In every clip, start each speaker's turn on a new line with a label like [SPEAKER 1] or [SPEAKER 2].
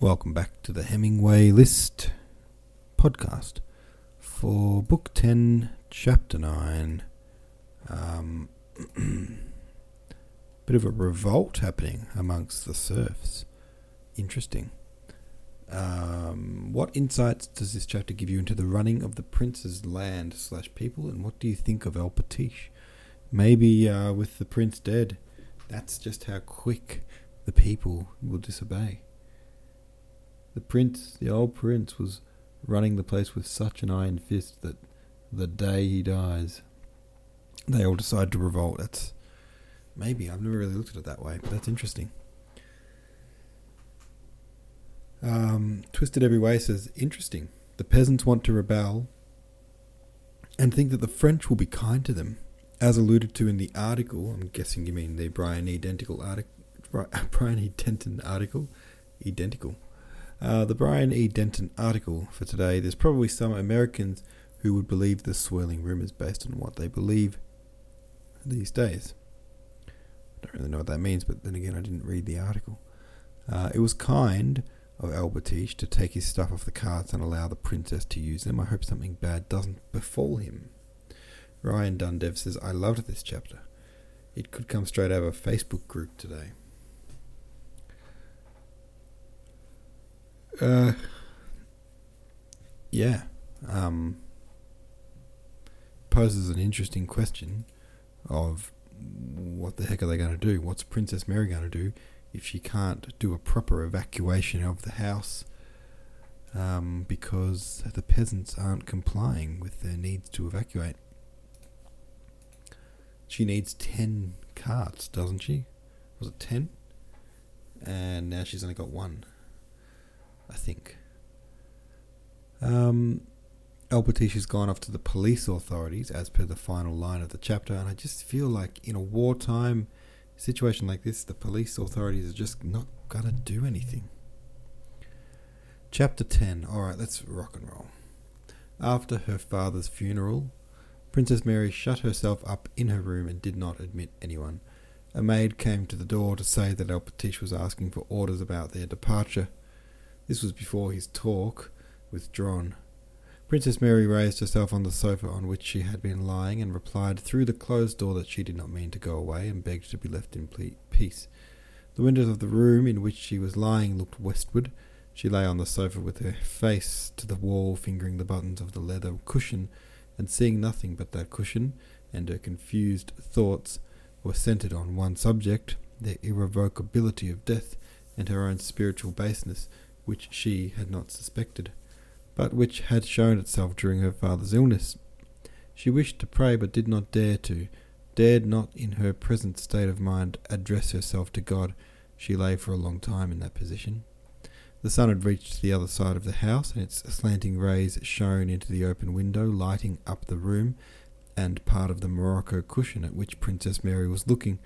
[SPEAKER 1] Welcome back to the Hemingway List podcast for Book 10, Chapter 9. Um, bit of a revolt happening amongst the serfs. Interesting. Um, what insights does this chapter give you into the running of the prince's land slash people, and what do you think of Alpatich? Maybe uh, with the prince dead, that's just how quick the people will disobey. The prince, the old prince, was running the place with such an iron fist that the day he dies, they all decide to revolt. That's maybe I've never really looked at it that way, but that's interesting. Um, Twisted Every Way says, interesting. The peasants want to rebel and think that the French will be kind to them. As alluded to in the article, I'm guessing you mean the Brian E. Dentical article, Brian E. Denton article, identical. Uh, the Brian E. Denton article for today. There's probably some Americans who would believe the swirling rumours based on what they believe these days. I don't really know what that means, but then again, I didn't read the article. Uh, it was kind of El to take his stuff off the carts and allow the princess to use them. I hope something bad doesn't befall him. Ryan Dundev says, I loved this chapter. It could come straight out of a Facebook group today. Uh, yeah. Um, poses an interesting question of what the heck are they going to do? What's Princess Mary going to do if she can't do a proper evacuation of the house um, because the peasants aren't complying with their needs to evacuate? She needs 10 carts, doesn't she? Was it 10? And now she's only got one. I think. Um, El has gone off to the police authorities as per the final line of the chapter, and I just feel like in a wartime situation like this, the police authorities are just not gonna do anything. Chapter 10. Alright, let's rock and roll. After her father's funeral, Princess Mary shut herself up in her room and did not admit anyone. A maid came to the door to say that Alpatich was asking for orders about their departure. This was before his talk with Dron. Princess Mary raised herself on the sofa on which she had been lying and replied through the closed door that she did not mean to go away and begged to be left in peace. The windows of the room in which she was lying looked westward. She lay on the sofa with her face to the wall, fingering the buttons of the leather cushion, and seeing nothing but that cushion, and her confused thoughts were centered on one subject the irrevocability of death and her own spiritual baseness which she had not suspected, but which had shown itself during her father's illness. She wished to pray, but did not dare to, dared not in her present state of mind address herself to God. She lay for a long time in that position. The sun had reached the other side of the house, and its slanting rays shone into the open window, lighting up the room and part of the morocco cushion at which Princess Mary was looking.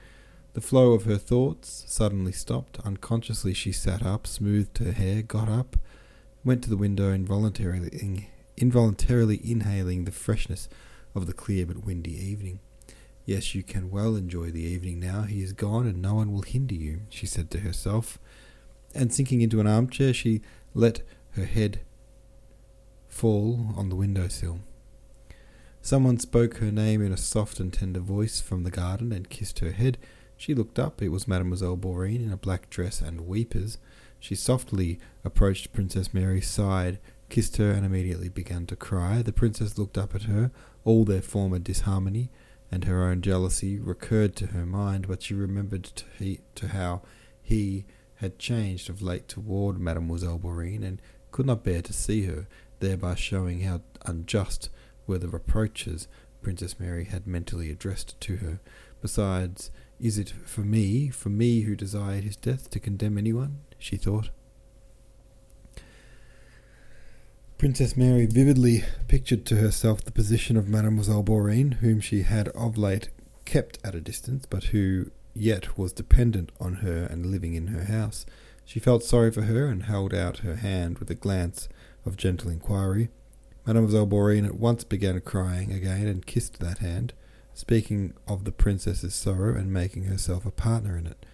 [SPEAKER 1] The flow of her thoughts suddenly stopped. Unconsciously, she sat up, smoothed her hair, got up, went to the window, involuntarily, involuntarily inhaling the freshness of the clear but windy evening. Yes, you can well enjoy the evening now. He is gone, and no one will hinder you, she said to herself. And sinking into an armchair, she let her head fall on the window sill. Someone spoke her name in a soft and tender voice from the garden and kissed her head. She looked up. It was Mademoiselle Bourienne in a black dress and weepers. She softly approached Princess Mary's side, kissed her, and immediately began to cry. The princess looked up at her. All their former disharmony and her own jealousy recurred to her mind, but she remembered to, he, to how he had changed of late toward Mademoiselle Bourienne, and could not bear to see her, thereby showing how unjust were the reproaches Princess Mary had mentally addressed to her. Besides, is it for me, for me who desired his death, to condemn anyone? she thought. Princess Mary vividly pictured to herself the position of Mademoiselle Bourienne, whom she had of late kept at a distance, but who yet was dependent on her and living in her house. She felt sorry for her and held out her hand with a glance of gentle inquiry. Mademoiselle Bourienne at once began crying again and kissed that hand speaking of the princess's sorrow and making herself a partner in it.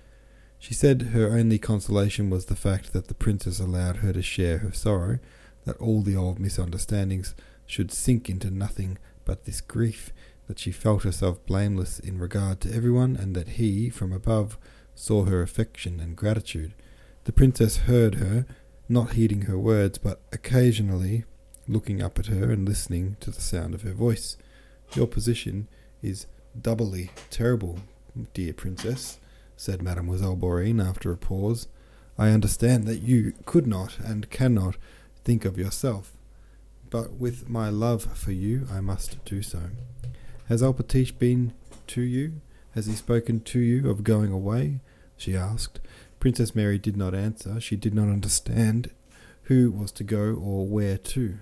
[SPEAKER 1] She said her only consolation was the fact that the princess allowed her to share her sorrow, that all the old misunderstandings should sink into nothing but this grief, that she felt herself blameless in regard to everyone, and that he, from above, saw her affection and gratitude. The princess heard her, not heeding her words, but occasionally looking up at her and listening to the sound of her voice. Your position is doubly terrible, dear princess, said Mademoiselle Bourienne after a pause. I understand that you could not and cannot think of yourself, but with my love for you I must do so. Has Alpatich been to you? Has he spoken to you of going away? she asked. Princess Mary did not answer. She did not understand who was to go or where to.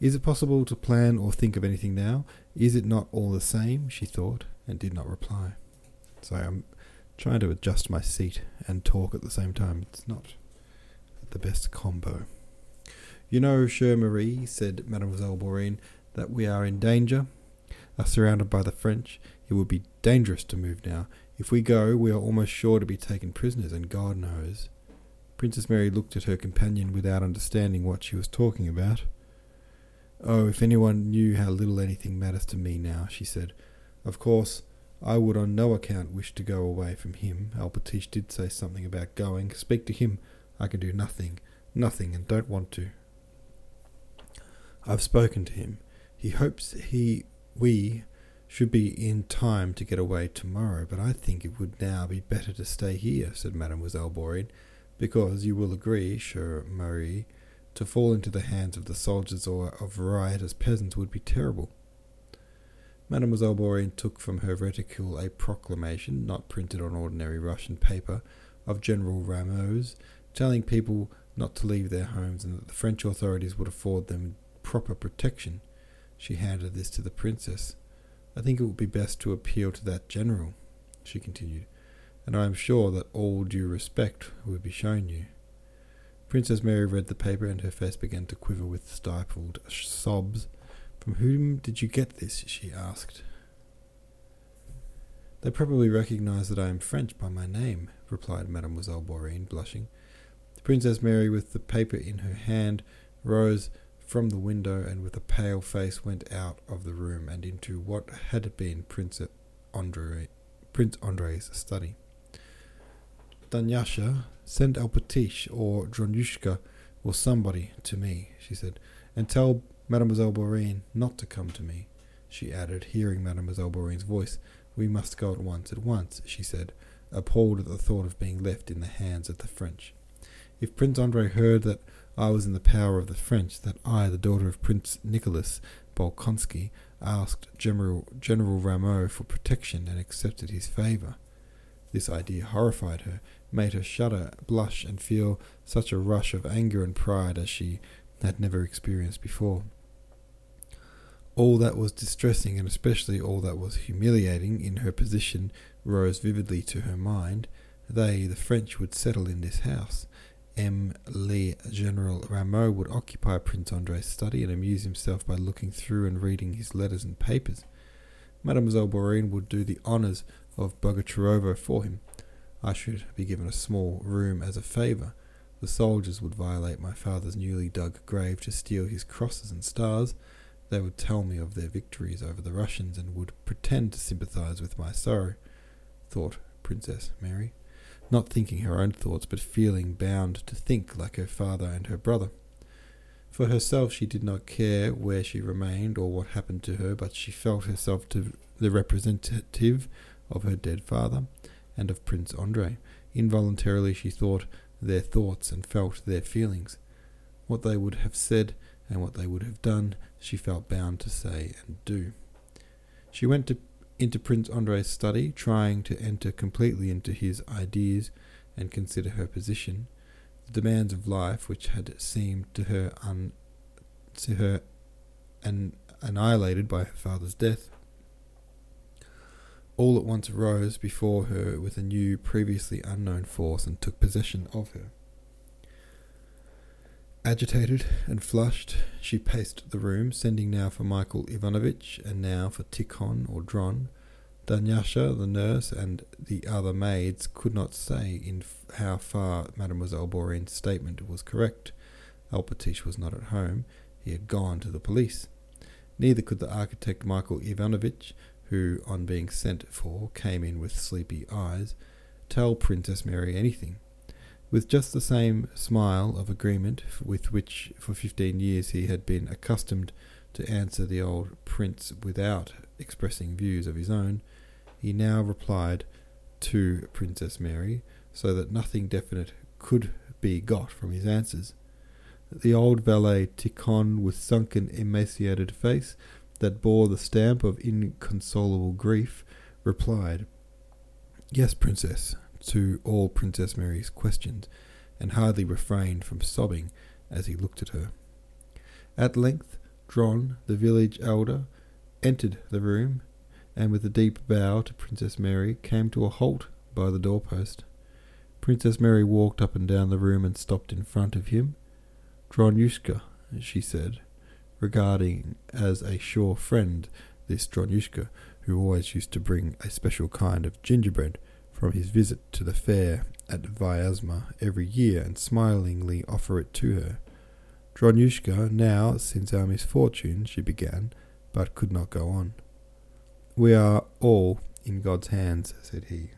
[SPEAKER 1] Is it possible to plan or think of anything now? Is it not all the same? she thought, and did not reply. Sorry, I'm trying to adjust my seat and talk at the same time. It's not the best combo. You know, Chère Marie, said Mademoiselle Bourienne, that we are in danger, are surrounded by the French. It would be dangerous to move now. If we go, we are almost sure to be taken prisoners, and God knows. Princess Mary looked at her companion without understanding what she was talking about. Oh, if anyone knew how little anything matters to me now, she said. Of course, I would on no account wish to go away from him. Alpatich did say something about going. Speak to him. I can do nothing. Nothing, and don't want to. I've spoken to him. He hopes he we should be in time to get away tomorrow, but I think it would now be better to stay here, said Mademoiselle Bourienne, because you will agree, Chère Marie, to fall into the hands of the soldiers or of riotous peasants would be terrible. Mademoiselle Bourienne took from her reticule a proclamation, not printed on ordinary Russian paper, of General Rameau's, telling people not to leave their homes and that the French authorities would afford them proper protection. She handed this to the princess. I think it would be best to appeal to that general, she continued, and I am sure that all due respect will be shown you. Princess Mary read the paper and her face began to quiver with stifled sobs. From whom did you get this? she asked. They probably recognize that I am French by my name, replied Mademoiselle Bourienne, blushing. The Princess Mary, with the paper in her hand, rose from the window and with a pale face went out of the room and into what had been Prince Andre, Prince Andrei's study. Dunyasha, send Alpatich or Dronyushka or somebody to me, she said, and tell Mademoiselle Bourienne not to come to me, she added, hearing Mademoiselle Bourienne's voice. We must go at once, at once, she said, appalled at the thought of being left in the hands of the French. If Prince Andrei heard that I was in the power of the French, that I, the daughter of Prince Nicholas Bolkonsky, asked General, General Rameau for protection and accepted his favour. This idea horrified her, made her shudder, blush, and feel such a rush of anger and pride as she had never experienced before. All that was distressing, and especially all that was humiliating in her position, rose vividly to her mind. They, the French, would settle in this house. M. Le General Rameau would occupy Prince Andrei's study and amuse himself by looking through and reading his letters and papers. Mademoiselle Bourienne would do the honours of Bogucharovo for him. I should be given a small room as a favour. The soldiers would violate my father's newly dug grave to steal his crosses and stars. They would tell me of their victories over the Russians and would pretend to sympathize with my sorrow, thought Princess Mary, not thinking her own thoughts, but feeling bound to think like her father and her brother. For herself, she did not care where she remained or what happened to her, but she felt herself to the representative of her dead father and of Prince Andrei. Involuntarily, she thought their thoughts and felt their feelings. What they would have said and what they would have done, she felt bound to say and do. She went to, into Prince Andrei's study, trying to enter completely into his ideas and consider her position. The demands of life, which had seemed to her un, to her an, annihilated by her father's death, all at once rose before her with a new, previously unknown force and took possession of her. Agitated and flushed, she paced the room, sending now for Michael Ivanovitch and now for Tikhon or Dron. Dunyasha, the nurse, and the other maids could not say in f- how far Mademoiselle Bourienne's statement was correct. Alpatich was not at home; he had gone to the police. Neither could the architect Michael Ivanovitch, who, on being sent for, came in with sleepy eyes, tell Princess Mary anything. With just the same smile of agreement with which for fifteen years he had been accustomed to answer the old prince without expressing views of his own, he now replied to Princess Mary, so that nothing definite could be got from his answers. The old valet Tikhon, with sunken, emaciated face that bore the stamp of inconsolable grief, replied, Yes, Princess, to all Princess Mary's questions, and hardly refrained from sobbing as he looked at her. At length, Dron, the village elder, entered the room, and with a deep bow to Princess Mary, came to a halt by the doorpost. Princess Mary walked up and down the room and stopped in front of him. Dronyushka, she said, regarding as a sure friend this Dronyushka, who always used to bring a special kind of gingerbread from his visit to the fair at Vyazma every year and smilingly offer it to her. Dronyushka, now, since our misfortune, she began, but could not go on. We are all in God's hands, said he,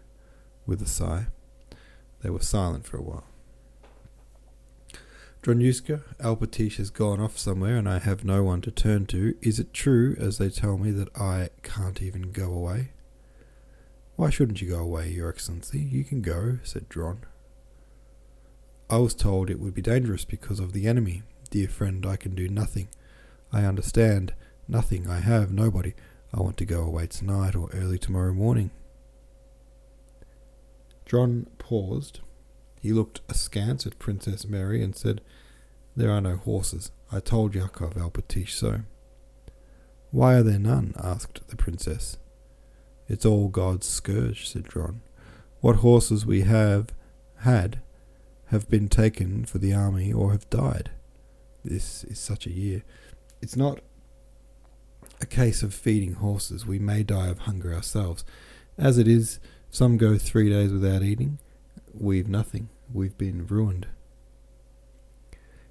[SPEAKER 1] with a sigh. They were silent for a while. Dronyushka, Alpatich has gone off somewhere and I have no one to turn to. Is it true, as they tell me, that I can't even go away? Why shouldn't you go away, Your Excellency? You can go, said Dron. I was told it would be dangerous because of the enemy. Dear friend, I can do nothing. I understand nothing. I have nobody. I want to go away tonight or early tomorrow morning. Dron paused he looked askance at Princess Mary and said, There are no horses. I told Yakov Alpatich so. Why are there none? asked the princess. It's all God's scourge, said Dron. What horses we have had have been taken for the army or have died. This is such a year. It's not a case of feeding horses. We may die of hunger ourselves. As it is, some go three days without eating. We've nothing. We've been ruined.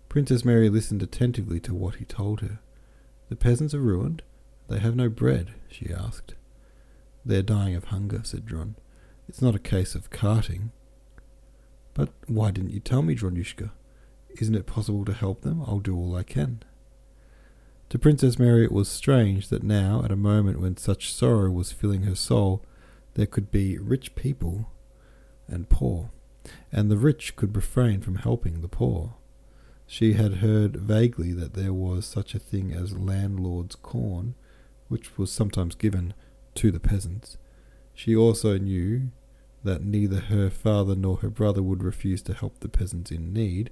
[SPEAKER 1] Princess Mary listened attentively to what he told her. The peasants are ruined? They have no bread? she asked. They're dying of hunger, said Dron. It's not a case of carting. But why didn't you tell me, Dronyushka? Isn't it possible to help them? I'll do all I can. To Princess Mary it was strange that now, at a moment when such sorrow was filling her soul, there could be rich people and poor and the rich could refrain from helping the poor. She had heard vaguely that there was such a thing as landlord's corn, which was sometimes given to the peasants. She also knew that neither her father nor her brother would refuse to help the peasants in need.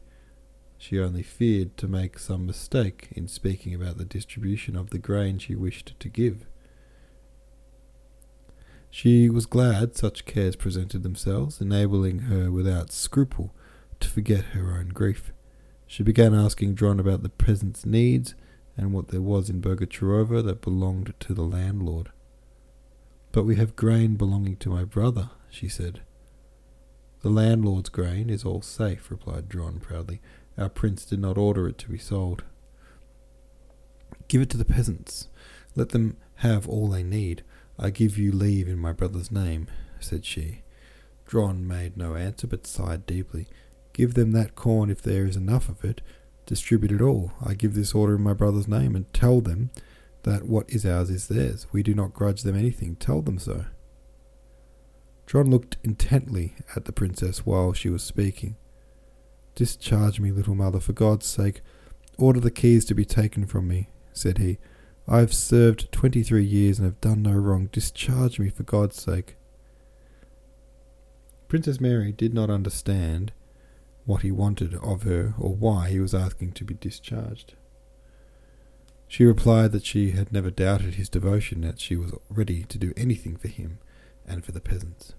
[SPEAKER 1] She only feared to make some mistake in speaking about the distribution of the grain she wished to give. She was glad such cares presented themselves, enabling her without scruple to forget her own grief. She began asking Dron about the peasant's needs and what there was in Bogucharovo that belonged to the landlord. But we have grain belonging to my brother, she said. The landlord's grain is all safe, replied Dron proudly. Our prince did not order it to be sold. Give it to the peasants. Let them have all they need. I give you leave in my brother's name, said she. Dron made no answer, but sighed deeply. Give them that corn if there is enough of it. Distribute it all. I give this order in my brother's name, and tell them that what is ours is theirs. We do not grudge them anything. Tell them so. Dron looked intently at the princess while she was speaking. Discharge me, little mother, for God's sake. Order the keys to be taken from me, said he. I have served twenty three years and have done no wrong. Discharge me for God's sake. Princess Mary did not understand what he wanted of her or why he was asking to be discharged. She replied that she had never doubted his devotion, that she was ready to do anything for him and for the peasants.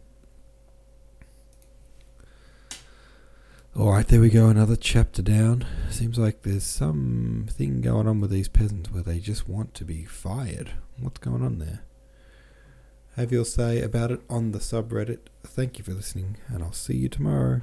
[SPEAKER 1] Alright, there we go, another chapter down. Seems like there's something going on with these peasants where they just want to be fired. What's going on there? Have your say about it on the subreddit. Thank you for listening, and I'll see you tomorrow.